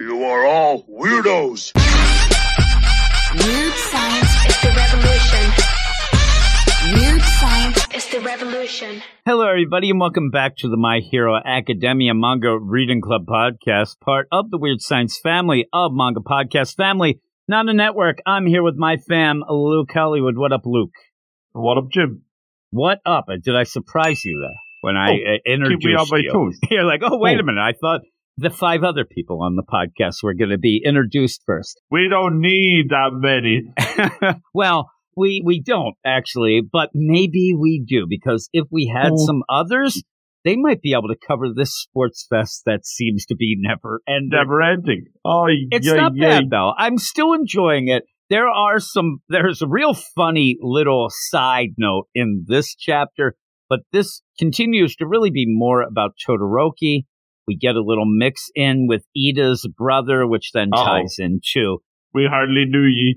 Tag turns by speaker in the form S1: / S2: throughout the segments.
S1: You are all weirdos.
S2: Weird science is the revolution. Weird science is the revolution.
S3: Hello, everybody, and welcome back to the My Hero Academia Manga Reading Club podcast, part of the Weird Science family of Manga Podcast Family, not a network. I'm here with my fam, Luke Hollywood. What up, Luke?
S4: What up, Jim?
S3: What up? Did I surprise you there when I
S4: Oh,
S3: uh, introduced
S4: keep me on my
S3: you?
S4: toes.
S3: You're like, oh, wait
S4: Oh.
S3: a minute. I thought the five other people on the podcast were going to be introduced first.
S4: We don't need that many.
S3: well, we we don't actually, but maybe we do because if we had
S4: Oh.
S3: some others, they might be able to cover this sports fest that seems to be never ending.
S4: Never ending. Oh,
S3: It's
S4: yeah,
S3: not
S4: yeah.
S3: bad though. I'm still enjoying it. There are some. There's a real funny little side note in this chapter, but this continues to really be more about Todoroki. We get a little mix in with Iida's brother, which then
S4: Uh-oh.
S3: ties in too.
S4: We hardly knew ye.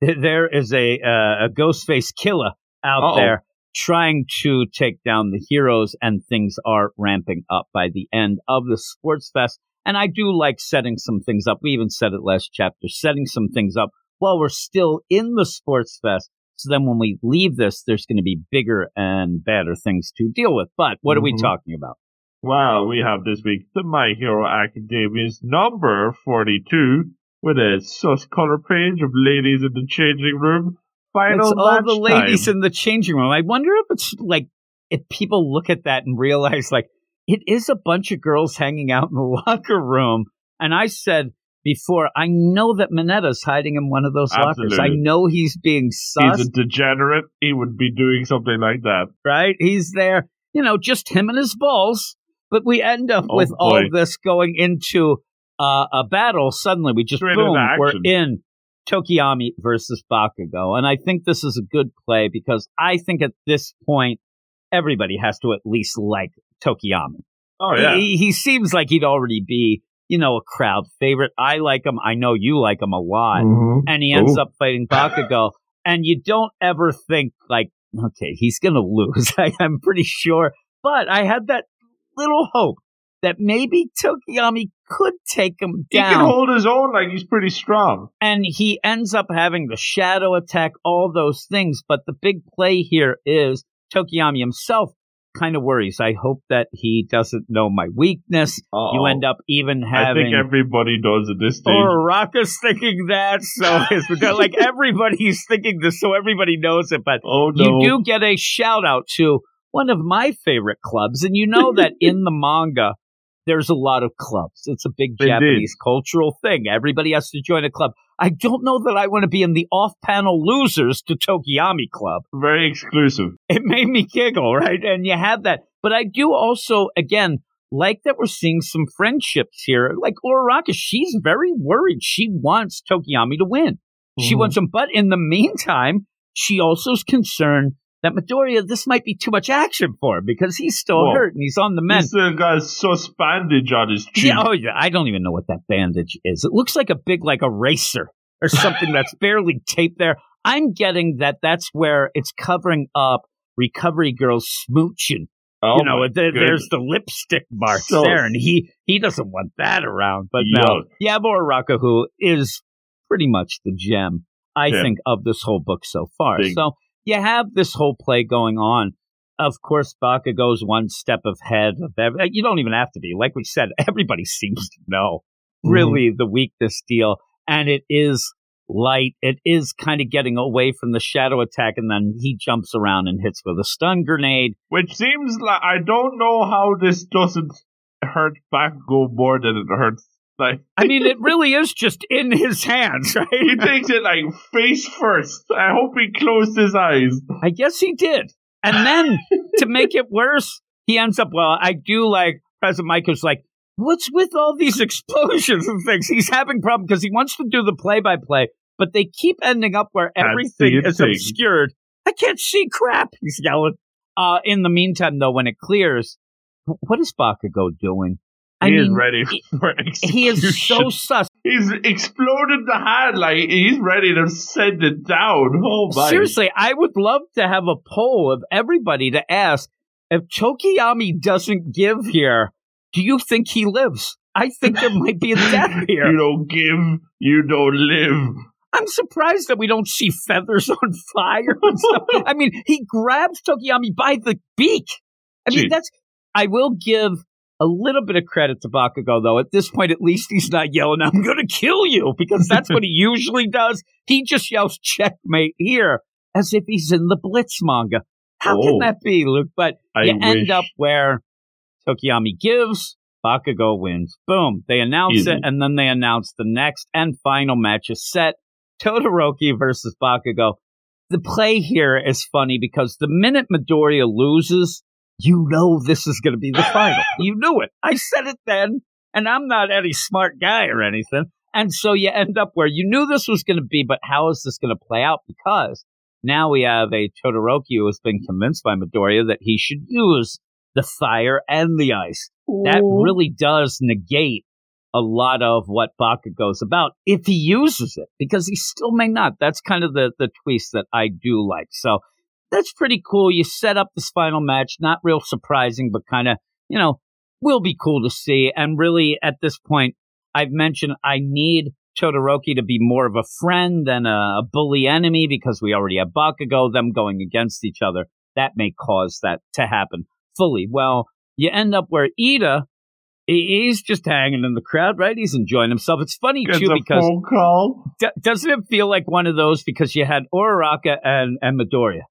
S3: there is a uh, a ghost face killer out
S4: Uh-oh.
S3: there trying to take down the heroes and things are ramping up by the end of the sports fest and i do like setting some things up we even said it last chapter setting some things up while we're still in the sports fest so then when we leave this there's going to be bigger and badder things to deal with but what are we
S4: Mhm.
S3: talking about
S4: Well, we have this week the My Hero Academia's number 42 with a sus color page of ladies in the changing room. Final
S3: it's all the ladies
S4: time.
S3: in the changing room. I wonder if it's like if people look at that and realize like it is a bunch of girls hanging out in the locker room. And I said before, I know that Minetta's hiding in one of those lockers. I know he's being sus,
S4: He's a degenerate. He would be doing something like that.
S3: right? He's there, you know, just him and his balls. But we end up
S4: Oh,
S3: with all
S4: boy.
S3: of this going into uh, a battle. Suddenly, we just
S4: Straight
S3: boom, we're in Tokoyami versus Bakugo, and I think this is a good play because I think at this point everybody has to at least like Tokoyami.
S4: Oh, yeah.
S3: He, he seems like he'd already be, you know, a crowd favorite. I like him. I know you like him a lot,
S4: Mhm.
S3: and he ends
S4: Ooh.
S3: up fighting Bakugo, and you don't ever think like, okay, he's gonna lose. I, I'm pretty sure, but I had that little hope that maybe Tokoyami could take him down.
S4: He can hold his own like he's pretty strong.
S3: and he ends up having the shadow attack, all those things. But the big play here is Tokoyami himself kind of worries. I hope that he doesn't know my weakness. You
S4: Uh-oh.
S3: end up even having.
S4: I think everybody does at this stage.
S3: or Raka's thinking that, so it's like everybody's thinking this, so everybody knows it. But
S4: oh, no.
S3: you do get a shout out to one of my favorite clubs, and you know that in the manga, there's a lot of clubs. It's a big
S4: Indeed.
S3: Japanese cultural thing. Everybody has to join a club. I don't know that I want to be in the off-panel losers to Tokoyami Club.
S4: Very exclusive.
S3: It made me giggle, right? And you have that, but I do also, again, like that we're seeing some friendships here. Like Uraraka, she's very worried. She wants Tokoyami to win. She
S4: Mhm.
S3: wants him, but in the meantime, she also is concerned that Midoriya, this might be too much action for him because he's still
S4: Whoa.
S3: hurt and he's on the mend.
S4: He's still got a bandage on his cheek.
S3: Yeah, oh yeah, I don't even know what that bandage is. It looks like a big, like eraser or something that's barely taped there. I'm getting that that's where it's covering up Recovery Girl's smooching.
S4: Oh
S3: you know, there, there's the lipstick marks
S4: So-
S3: there, and he he doesn't want that around. But no,
S4: Yuck.
S3: Yabor Raka, who is pretty much the gem, I
S4: Yeah.
S3: think, of this whole book so far.
S4: Big.
S3: So you have this whole play going on. Of course, Bakugo's one step ahead of every, You don't even have to be. Like we said, everybody seems to know
S4: Mhm.
S3: really the weakness deal. And it is light. It is kind of getting away from the shadow attack. And then he jumps around and hits with a stun grenade.
S4: Which seems like I don't know how this doesn't hurt Bakugo more than it hurts. Like
S3: I mean, it really is just in his hands, right?
S4: he takes it like face first. I hope he closed his eyes.
S3: I guess he did. And then to make it worse, he ends up, well, I do like Present Mic is like, what's with all these explosions and things? He's having problems because he wants to do the play by play, but they keep ending up where everything is
S4: thing.
S3: obscured. I can't see crap, he's yelling. Uh, in the meantime, though, when it clears, wh- what is Bakugo doing? I
S4: he is ready
S3: he-
S4: for execution.
S3: He is so sus.
S4: He's exploded the hand like he's ready to send it down. Oh my!
S3: Seriously, I would love to have a poll of everybody to ask if Tokoyami doesn't give here, do you think he lives? I think there might be a death here.
S4: You don't give, you don't live.
S3: I'm surprised that we don't see feathers on fire. and stuff. I mean, he grabs Tokoyami by the beak. I mean,
S4: Gee.
S3: that's. I will give a little bit of credit to Bakugo, though. At this point, at least he's not yelling, "I'm going to kill you," because that's what he usually does. He just yells "checkmate" here, as if he's in the Blitz manga. How can
S4: Oh.
S3: that be, Luke? But
S4: I
S3: you end up where Tokoyami gives, Bakugo wins. Boom. They announce
S4: Easy.
S3: it, and then they announce the next and final match is set. Todoroki versus Bakugo. The play here is funny because the minute Midoriya loses, you know this is going to be the final. you knew it. I said it then, and I'm not any smart guy or anything. And so you end up where you knew this was going to be, but how is this going to play out? Because now we have a Todoroki who has been convinced by Midoriya that he should use the fire and the ice. That really does negate a lot of what Bakugo's about if he uses it, because he still may not. That's kind of the, the twist that I do like. So that's pretty cool. You set up this final match, not real surprising, but kind of, you know, will be cool to see. And really, at this point, I've mentioned I need Todoroki to be more of a friend than a, bully enemy because we already have Bakugo, them going against each other. That may cause that to happen fully. Well, you end up where Iida, he- he's just hanging in the crowd, right? He's enjoying himself. It's funny too
S4: a
S3: because. D- doesn't it feel like one of those because you had Uraraka and, and Midoriya?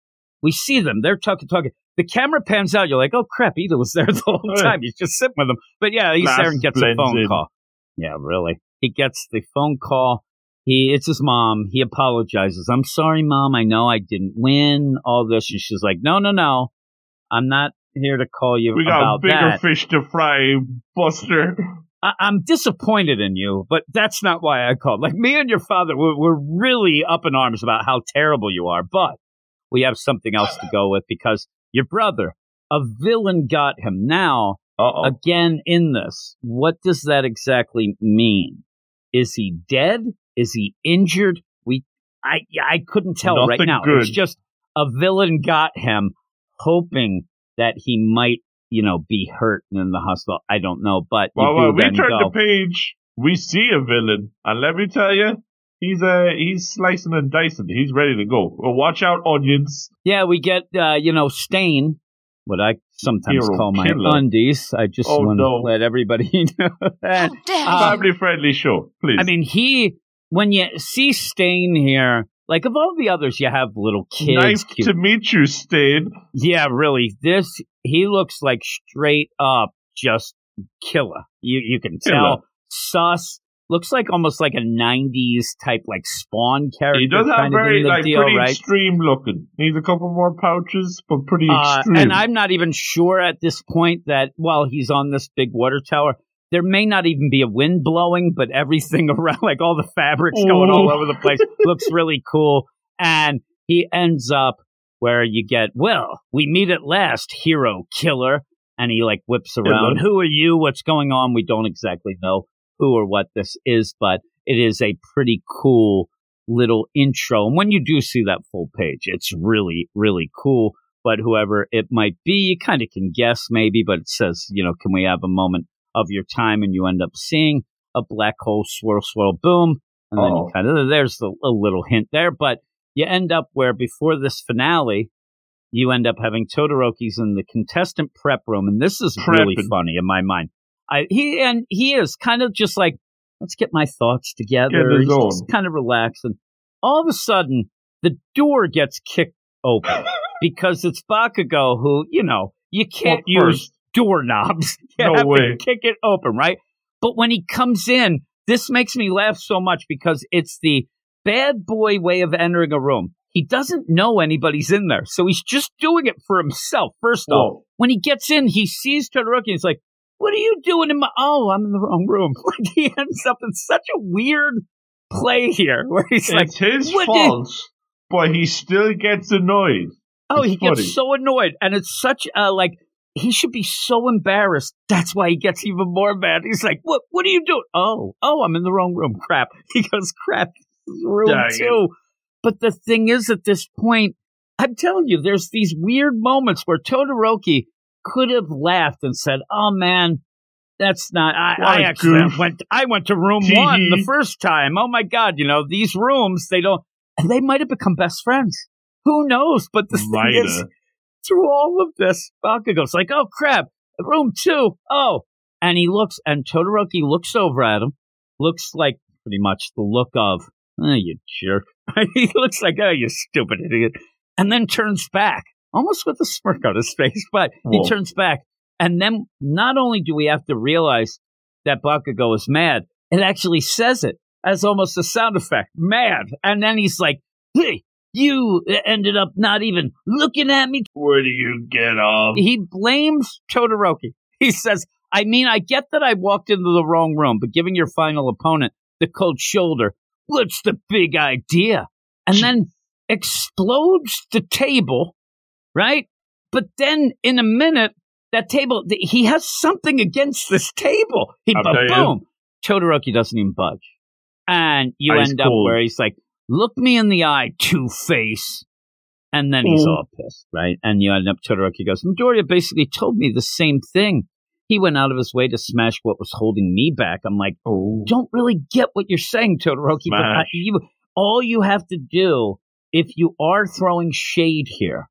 S3: We see them. They're talking, talking. The camera pans out. You're like, oh crap, Iida was there the whole time. He's just sitting with them. But yeah, he's there and gets a phone call. Yeah, really. He gets the phone call. He, it's his mom. He apologizes. I'm sorry, mom. I know I didn't win all this. And she's like, no, no, no. I'm not here to call you
S4: We got
S3: about
S4: bigger
S3: that.
S4: fish to fry, Buster.
S3: I- I'm disappointed in you, but that's not why I called. Like me and your father, we're, we're really up in arms about how terrible you are, but we have something else to go with because your brother, a villain, got him. Now,
S4: Uh-oh.
S3: again, in this, what does that exactly mean? Is he dead? Is he injured? We, I, I couldn't tell right now.
S4: good.
S3: It's just a villain got him, hoping that he might, you know, be hurt in the hospital. I don't know, but
S4: Well, well, we turn
S3: go,
S4: the page. We see a villain, and let me tell you, he's uh, he's slicing and dicing. He's ready to go. Well, watch out, onions.
S3: Yeah, we get uh, you know Stain, what I sometimes
S4: Hero
S3: call my
S4: killer.
S3: undies. I just
S4: Oh,
S3: want to
S4: no.
S3: let everybody know that.
S2: How dare
S3: Um,
S2: you?
S4: Family friendly show, please.
S3: I mean, he when you see Stain here, like of all the others, you have little kids.
S4: nice
S3: cute-
S4: to meet you, Stain.
S3: yeah, really. This he looks like straight up just killer. You you can
S4: Killer.
S3: tell sus. Looks like almost like a '90s type, like Spawn character.
S4: He does have very like
S3: deal,
S4: pretty
S3: right?
S4: extreme looking. Needs a couple more pouches, but pretty
S3: Uh,
S4: extreme.
S3: and I'm not even sure at this point that while he's on this big water tower, there may not even be a wind blowing, but everything around, like all the fabrics going all over the place, looks really cool. And he ends up where you get, well, we meet at last, hero killer. And he like whips around. Who are you? What's going on? We don't exactly know who or what this is, but it is a pretty cool little intro. And when you do see that full page, it's really, really cool but whoever it might be, you kind of can guess maybe, but it says, you know, can we have a moment of your time? And you end up seeing a black hole swirl, swirl, boom. And then you
S4: oh.
S3: kind of, there's a, a little hint there, but you end up where before this finale, you end up having Todoroki's in the contestant prep room. And this is really funny in my mind. I, he, and he is kind of just like, let's get my thoughts together. He's just kind of relaxed. And all of a sudden, the door gets kicked open because it's Bakugo who, you know, you can't
S4: Well,
S3: use doorknobs. You
S4: No way.
S3: kick it open, right? But when he comes in, this makes me laugh so much because it's the bad boy way of entering a room. He doesn't know anybody's in there, so he's just doing it for himself. First off, when he gets in, he sees Todoroki. And he's like, "What are you doing in my? Oh, I'm in the wrong room." Like he ends up in such a weird play here, where he's like,
S4: it's his
S3: "What did-"
S4: fault, but he still gets annoyed.
S3: Oh,
S4: It's
S3: he
S4: funny.
S3: gets so annoyed, and it's such a like he should be so embarrassed. That's why he gets even more mad. He's like, "What? What are you doing? Oh, oh, I'm in the wrong room. Crap." He goes, "Crap, room
S4: Dang it.
S3: But the thing is, at this point, I'm telling you, there's these weird moments where Todoroki could have laughed and said, "Oh man." That's not. I, I actually
S4: goof.
S3: went. I went to room
S4: Tee
S3: one the first time. Oh my god! You know these rooms. They don't. And they might have become best friends. Who knows? But the
S4: Might
S3: thing is, through all of this, Bakugo's like, "Oh crap, room two. Oh, and he looks, and Todoroki looks over at him. Looks like pretty much the look of, "Oh, you jerk." he looks like, "Oh, you stupid idiot," and then turns back, almost with a smirk on his face. But he turns back, and then not only do we have to realize that Bakugo is mad, it actually says it as almost a sound effect, mad, and then he's like, "Hey." You ended up not even looking at me
S4: Where do you get off?
S3: he blames Todoroki. He says, I mean, I get that I walked into the wrong room, but giving your final opponent the cold shoulder, what's the big idea? And then explodes the table, right? But then in a minute, that table, he has something against this table. He,
S4: I'll
S3: but
S4: tell you.
S3: boom, Todoroki doesn't even budge. And you
S4: Ice
S3: end up where he's like, look me in the eye, Two Face. And then he's
S4: Mm.
S3: all pissed, right? And you end up, Todoroki goes, Midoriya basically told me the same thing. He went out of his way to smash what was holding me back. I'm like,
S4: Oh.
S3: don't really get what you're saying, Todoroki. But I, you, all you have to do, if you are throwing shade here,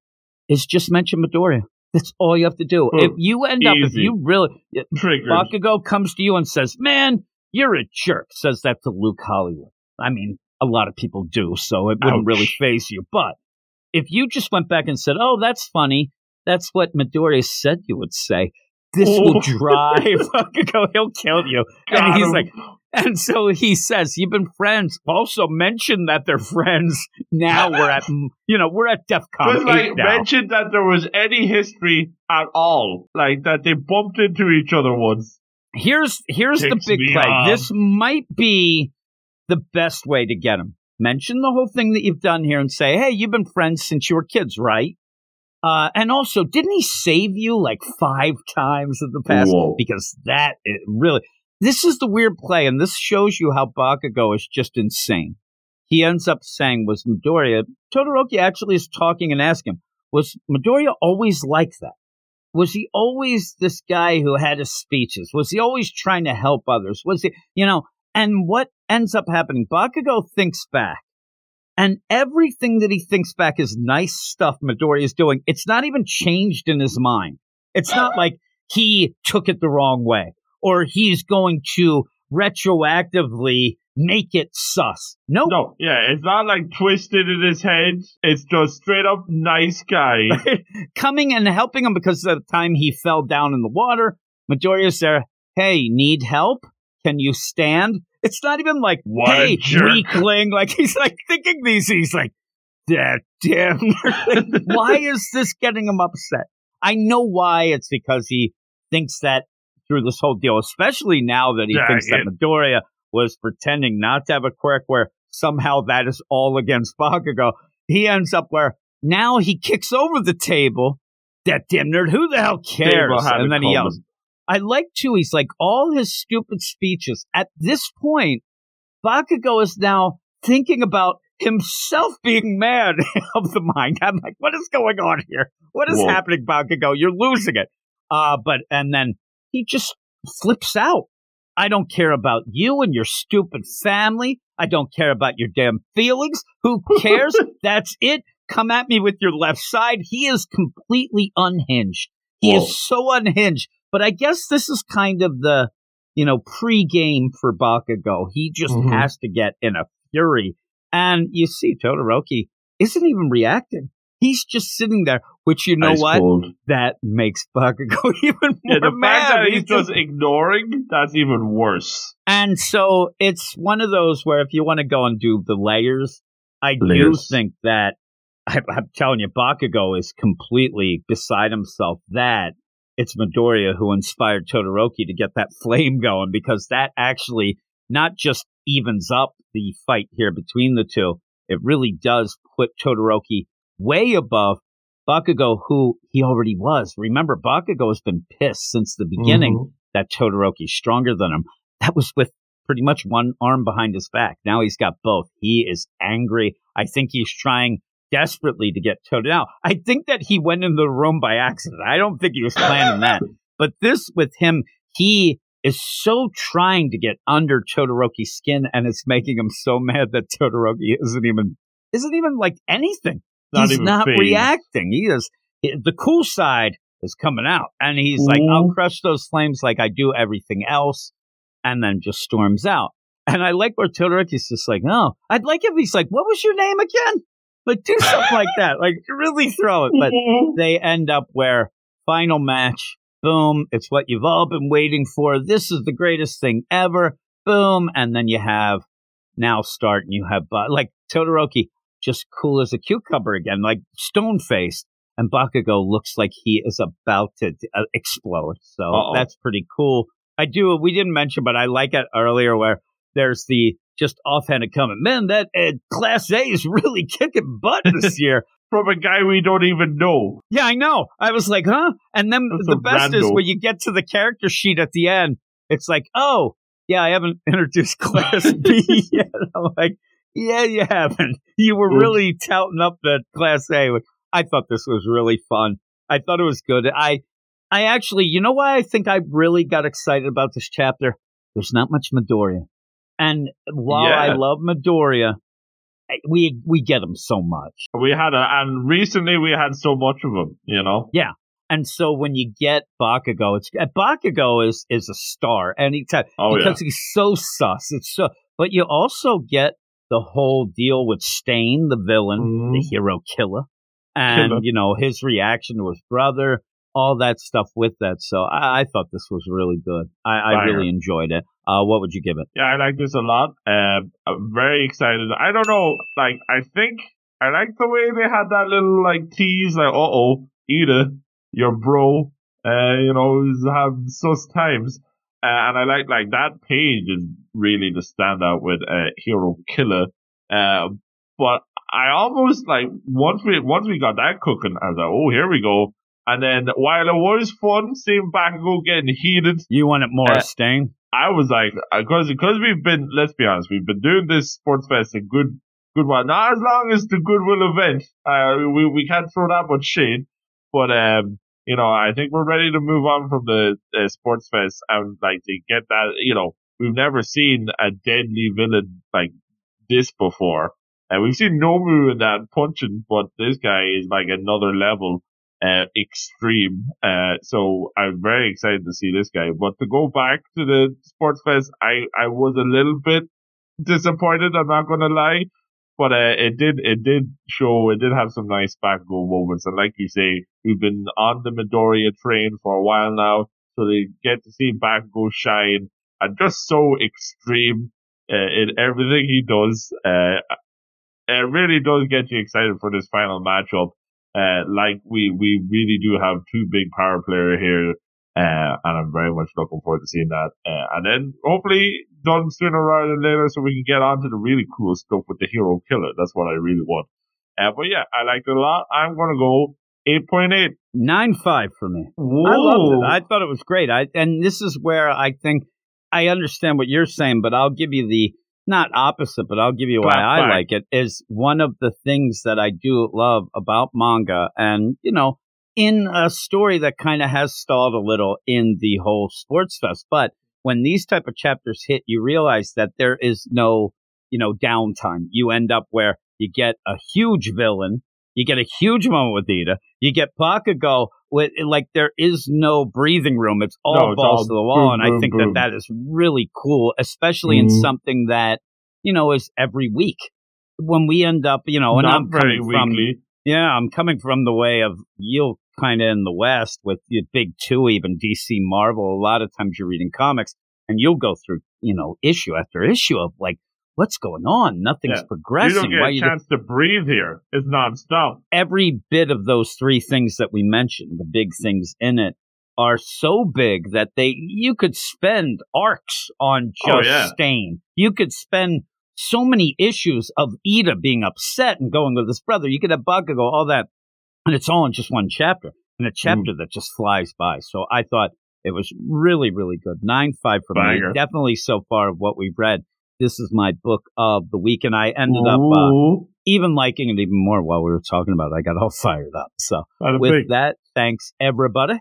S3: is just mention Midoriya. That's all you have to do.
S4: Hmm.
S3: If you end up, if you really,
S4: Triggered.
S3: Bakugo comes to you and says, "Man, you're a jerk," says that to Luke Hollywood. I mean, a lot of people do, so it wouldn't
S4: Ouch.
S3: really phase you. But if you just went back and said, "Oh, that's funny," that's what Midoriya said you would say. This will
S4: Oh.
S3: drive Bakugo. He'll kill you.
S4: Got
S3: and he's
S4: him.
S3: like, and so he says, "You've been friends." Also, mention that they're friends. Now we're at, you know, we're at DEF CON
S4: Just
S3: 8
S4: like
S3: now.
S4: mention that there was any history at all, like that they bumped into each other once.
S3: here's here's the big play.
S4: off.
S3: This might be the best way to get him. Mention the whole thing that you've done here and say, "Hey, you've been friends since you were kids, right?" Uh, and also, didn't he save you like five times in the past?
S4: Whoa.
S3: Because that it really, this is the weird play, and this shows you how Bakugo is just insane. He ends up saying, "Was Midoriya?" Todoroki actually is talking and asking, "Was Midoriya always like that?" Was he always this guy who had his speeches? Was he always trying to help others? Was he, you know, and what ends up happening? Bakugo thinks back, and everything that he thinks back is nice stuff Midori is doing. It's not even changed in his mind. It's not like he took it the wrong way or he's going to retroactively make it sus. Nope.
S4: No, yeah, it's not like twisted in his head. It's just straight up nice guy.
S3: coming and helping him because at the time he fell down in the water. Midoriya's there. Hey, need help? Can you stand? It's not even like,
S4: What
S3: hey, weakling. Like he's like thinking these. He's like, that damn. why is this getting him upset? I know why. It's because he thinks that through this whole deal, especially now that he
S4: Dang
S3: thinks that. Midoriya was pretending not to have a quirk where somehow that is all against Bakugo. He ends up where now he kicks over the table. That damn nerd, who the hell cares? And then he yells. I like too, he's like all his stupid speeches. At this point, Bakugo is now thinking about himself being mad of the mind. I'm like, what is going on here? What is
S4: Whoa.
S3: happening, Bakugo? You're losing it. Uh, but, and then he just flips out. I don't care about you and your stupid family. I don't care about your damn feelings. Who cares? That's it. Come at me with your left side. He is completely unhinged. He
S4: Whoa.
S3: is so unhinged. But I guess this is kind of the, you know, pre-game for Bakugo. He just
S4: Mhm.
S3: has to get in a fury. And you see Todoroki isn't even reacting. He's just sitting there, which you know
S4: Ice
S3: what?
S4: cold.
S3: That makes Bakugo even more
S4: Yeah, the
S3: mad.
S4: fact that he's
S3: He's just-
S4: just ignoring, that's even worse.
S3: and so it's one of those where if you want to go and do the layers, I
S4: Layers.
S3: do think that I, I'm telling you, Bakugo is completely beside himself. That it's Midoriya who inspired Todoroki to get that flame going because that actually not just evens up the fight here between the two, it really does put Todoroki way above Bakugo, who he already was. Remember, Bakugo has been pissed since the beginning
S4: Mhm.
S3: that Todoroki's stronger than him. That was with pretty much one arm behind his back. Now he's got both. He is angry. I think he's trying desperately to get Tod. Now, I think that he went into the room by accident. I don't think he was planning that. But this with him, he is so trying to get under Todoroki's skin, and it's making him so mad that Todoroki isn't even isn't even like anything.
S4: Not
S3: he's not reacting. He is the cool side is coming out, and he's like, "I'll
S4: Mhm.
S3: crush those flames like I do everything else," and then just storms out. And I like where Todoroki's just like, "Oh, I'd like if he's like, what was your name again?" Like do something like that, like really throw it. But they end up where final match, boom, it's what you've all been waiting for. This is the greatest thing ever, boom, and then you have now start and you have uh, like Todoroki just cool as a cucumber again, like stone faced, and Bakugo looks like he is about to uh, explode. So
S4: Uh-oh.
S3: that's pretty cool. I do. We didn't mention, but I like it earlier where there's the just offhanded comment. Man, that uh, Class A is really kicking butt this year.
S4: From a guy we don't even know.
S3: Yeah, I know. I was like, huh? And then
S4: That's
S3: the best is when you get to the character sheet at the end, it's like, oh, yeah, I haven't introduced Class B yet. I'm like, yeah, you haven't. You were
S4: mm.
S3: really touting up that Class A. I thought this was really fun. I thought it was good. I, I actually, you know why I think I really got excited about this chapter? There's not much Midoriya. And while I love Midoriya, we we get him so much.
S4: We had a, and recently we had so much of them, you know? Yeah.
S3: And so when you get Bakugo, it's Bakugo is is a star anytime
S4: Oh,
S3: because he's so sus. It's so, but you also get the whole deal with Stain, the villain, the
S4: Mhm.
S3: hero killer, and
S4: Killer.
S3: you know his reaction to his brother, all that stuff with that. So I, I thought this was really good. I, I really enjoyed it. Uh, what would you give it?
S4: Yeah, I like this a lot. Um, I'm very excited. I don't know, like, I think I like the way they had that little, like, tease, like, uh oh, Iida, your bro, uh, you know, is having sus times. Uh, and I like, like, that page is really the standout with, uh, Hero Killer. Uh, but I almost, like, once we, once we got that cooking, I was like, oh, here we go. And then while it was fun seeing Bakugo getting heated,
S3: You want it more
S4: Uh,
S3: Stain?
S4: I was like, because because we've been, let's be honest, we've been doing this sports fest a good good while. Not as long as the Goodwill event. Uh, we we can't throw that much shade, but um, you know, I think we're ready to move on from the uh, sports fest and like to get that. You know, we've never seen a deadly villain like this before. And we've seen Nomu in that punching, but this guy is like another level uh, extreme. Uh, so I'm very excited to see this guy. But to go back to the Sports Fest, I, I was a little bit disappointed. I'm not gonna lie, but uh, it did it did show it did have some nice Bakugo moments. And like you say, we've been on the Midoriya train for a while now, so they get to see Bakugo shine and just so extreme uh, in everything he does. Uh, it really does get you excited for this final matchup. Uh, like we, we really do have two big power player here. Uh, and I'm very much looking forward to seeing that. Uh, and then hopefully done sooner rather than later so we can get on to the really cool stuff with the hero killer. That's what I really want. Uh, but yeah, I liked it a lot. I'm going to go 8.8.
S3: Nine five for me.
S4: Whoa.
S3: I loved it. I thought it was great. I and this is where I think I understand what you're saying, but I'll give you the not opposite, but I'll give you why I like it. Is one of the things that I do love about manga, and you know, in a story that kind of has stalled a little in the whole sports fest, but when these type of chapters hit, you realize that there is no, you know, downtime. You end up where you get a huge villain, you get a huge moment with Iida, you get Bakugo with like there is no breathing room. It's all
S4: No, it's
S3: balls
S4: all
S3: to the wall,
S4: boom,
S3: and I think
S4: boom.
S3: that that is really cool, especially in
S4: Mhm.
S3: something that you know is every week. When we end up, you know, and
S4: Not
S3: I'm coming from
S4: weekly.
S3: yeah, I'm coming from the way of you kind of in the West with the big two, even DC Marvel. A lot of times you're reading comics and you'll go through, you know, issue after issue of like, what's going on? Nothing's
S4: Yeah. You
S3: progressing.
S4: don't get
S3: Why
S4: a
S3: you
S4: chance to breathe here. It's non-stop.
S3: every bit of those three things that we mentioned, the big things in it, are so big that they you could spend arcs on
S4: Oh,
S3: just
S4: yeah.
S3: Stain. You could spend so many issues of Iida being upset and going with his brother. You could have Bakugo, all that, and it's all in just one chapter, and a
S4: Mm.
S3: chapter that just flies by. So I thought it was really, really good. Nine five for
S4: Banger.
S3: me. Definitely so far of what we've read. This is my book of the week, and I ended up uh, even liking it even more while we were talking about it. I got all fired up. So with
S4: bing.
S3: that, thanks everybody.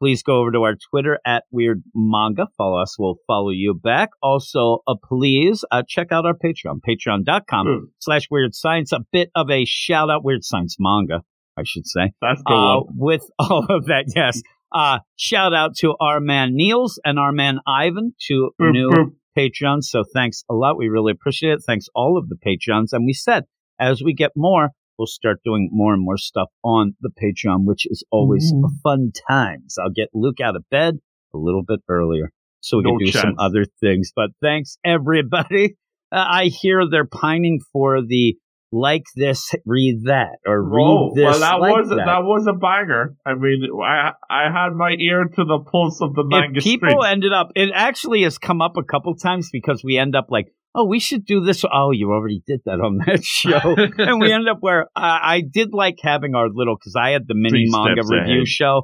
S3: please go over to our Twitter at Weird Manga. Follow us. We'll follow you back. Also, uh, please uh, check out our Patreon, patreon.com
S4: Hmm.
S3: slash Weird Science. A bit of a shout out, Weird Science Manga, I should say.
S4: That's the
S3: Uh, with all of that, yes. Uh, shout out to our man Niels and our man Ivan, two
S4: Boop,
S3: new
S4: boop.
S3: Patreons. So thanks a lot. We really appreciate it. Thanks all of the Patreons. And we said as we get more, we'll start doing more and more stuff on the Patreon, which is always
S4: Mhm.
S3: a fun times. I'll get Luke out of bed a little bit earlier so we
S4: No
S3: can do some other things. But thanks everybody. Uh, I hear they're pining for the like this, read that, or read
S4: Oh,
S3: this.
S4: well, that
S3: like
S4: was
S3: that.
S4: that. was a banger. I mean, I I had my ear to the pulse of the manga
S3: if people ended up, it actually has come up a couple times because we end up like, oh, we should do this. Oh, you already did that on that show. and we end up where uh, I did like having our little, because I had the mini
S4: Three
S3: manga review
S4: ahead.
S3: show.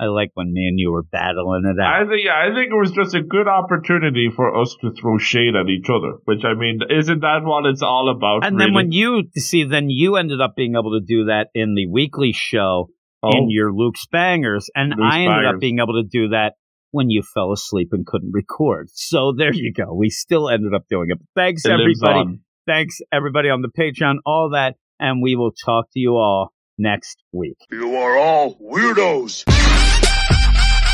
S3: I like when me and you were battling it out.
S4: I think yeah, I think it was just a good opportunity for us to throw shade at each other. Which I mean, isn't that what it's all about?
S3: and then when you see, then you ended up being able to do that in the weekly show
S4: oh,
S3: in your Luke's Bangers, and
S4: Luke's
S3: I ended up being able to do that when you fell asleep and couldn't record. So there you go. We still ended up doing it. Thanks
S4: it
S3: everybody. Thanks everybody on the Patreon, all that, and we will talk to you all next week.
S1: You are all weirdos.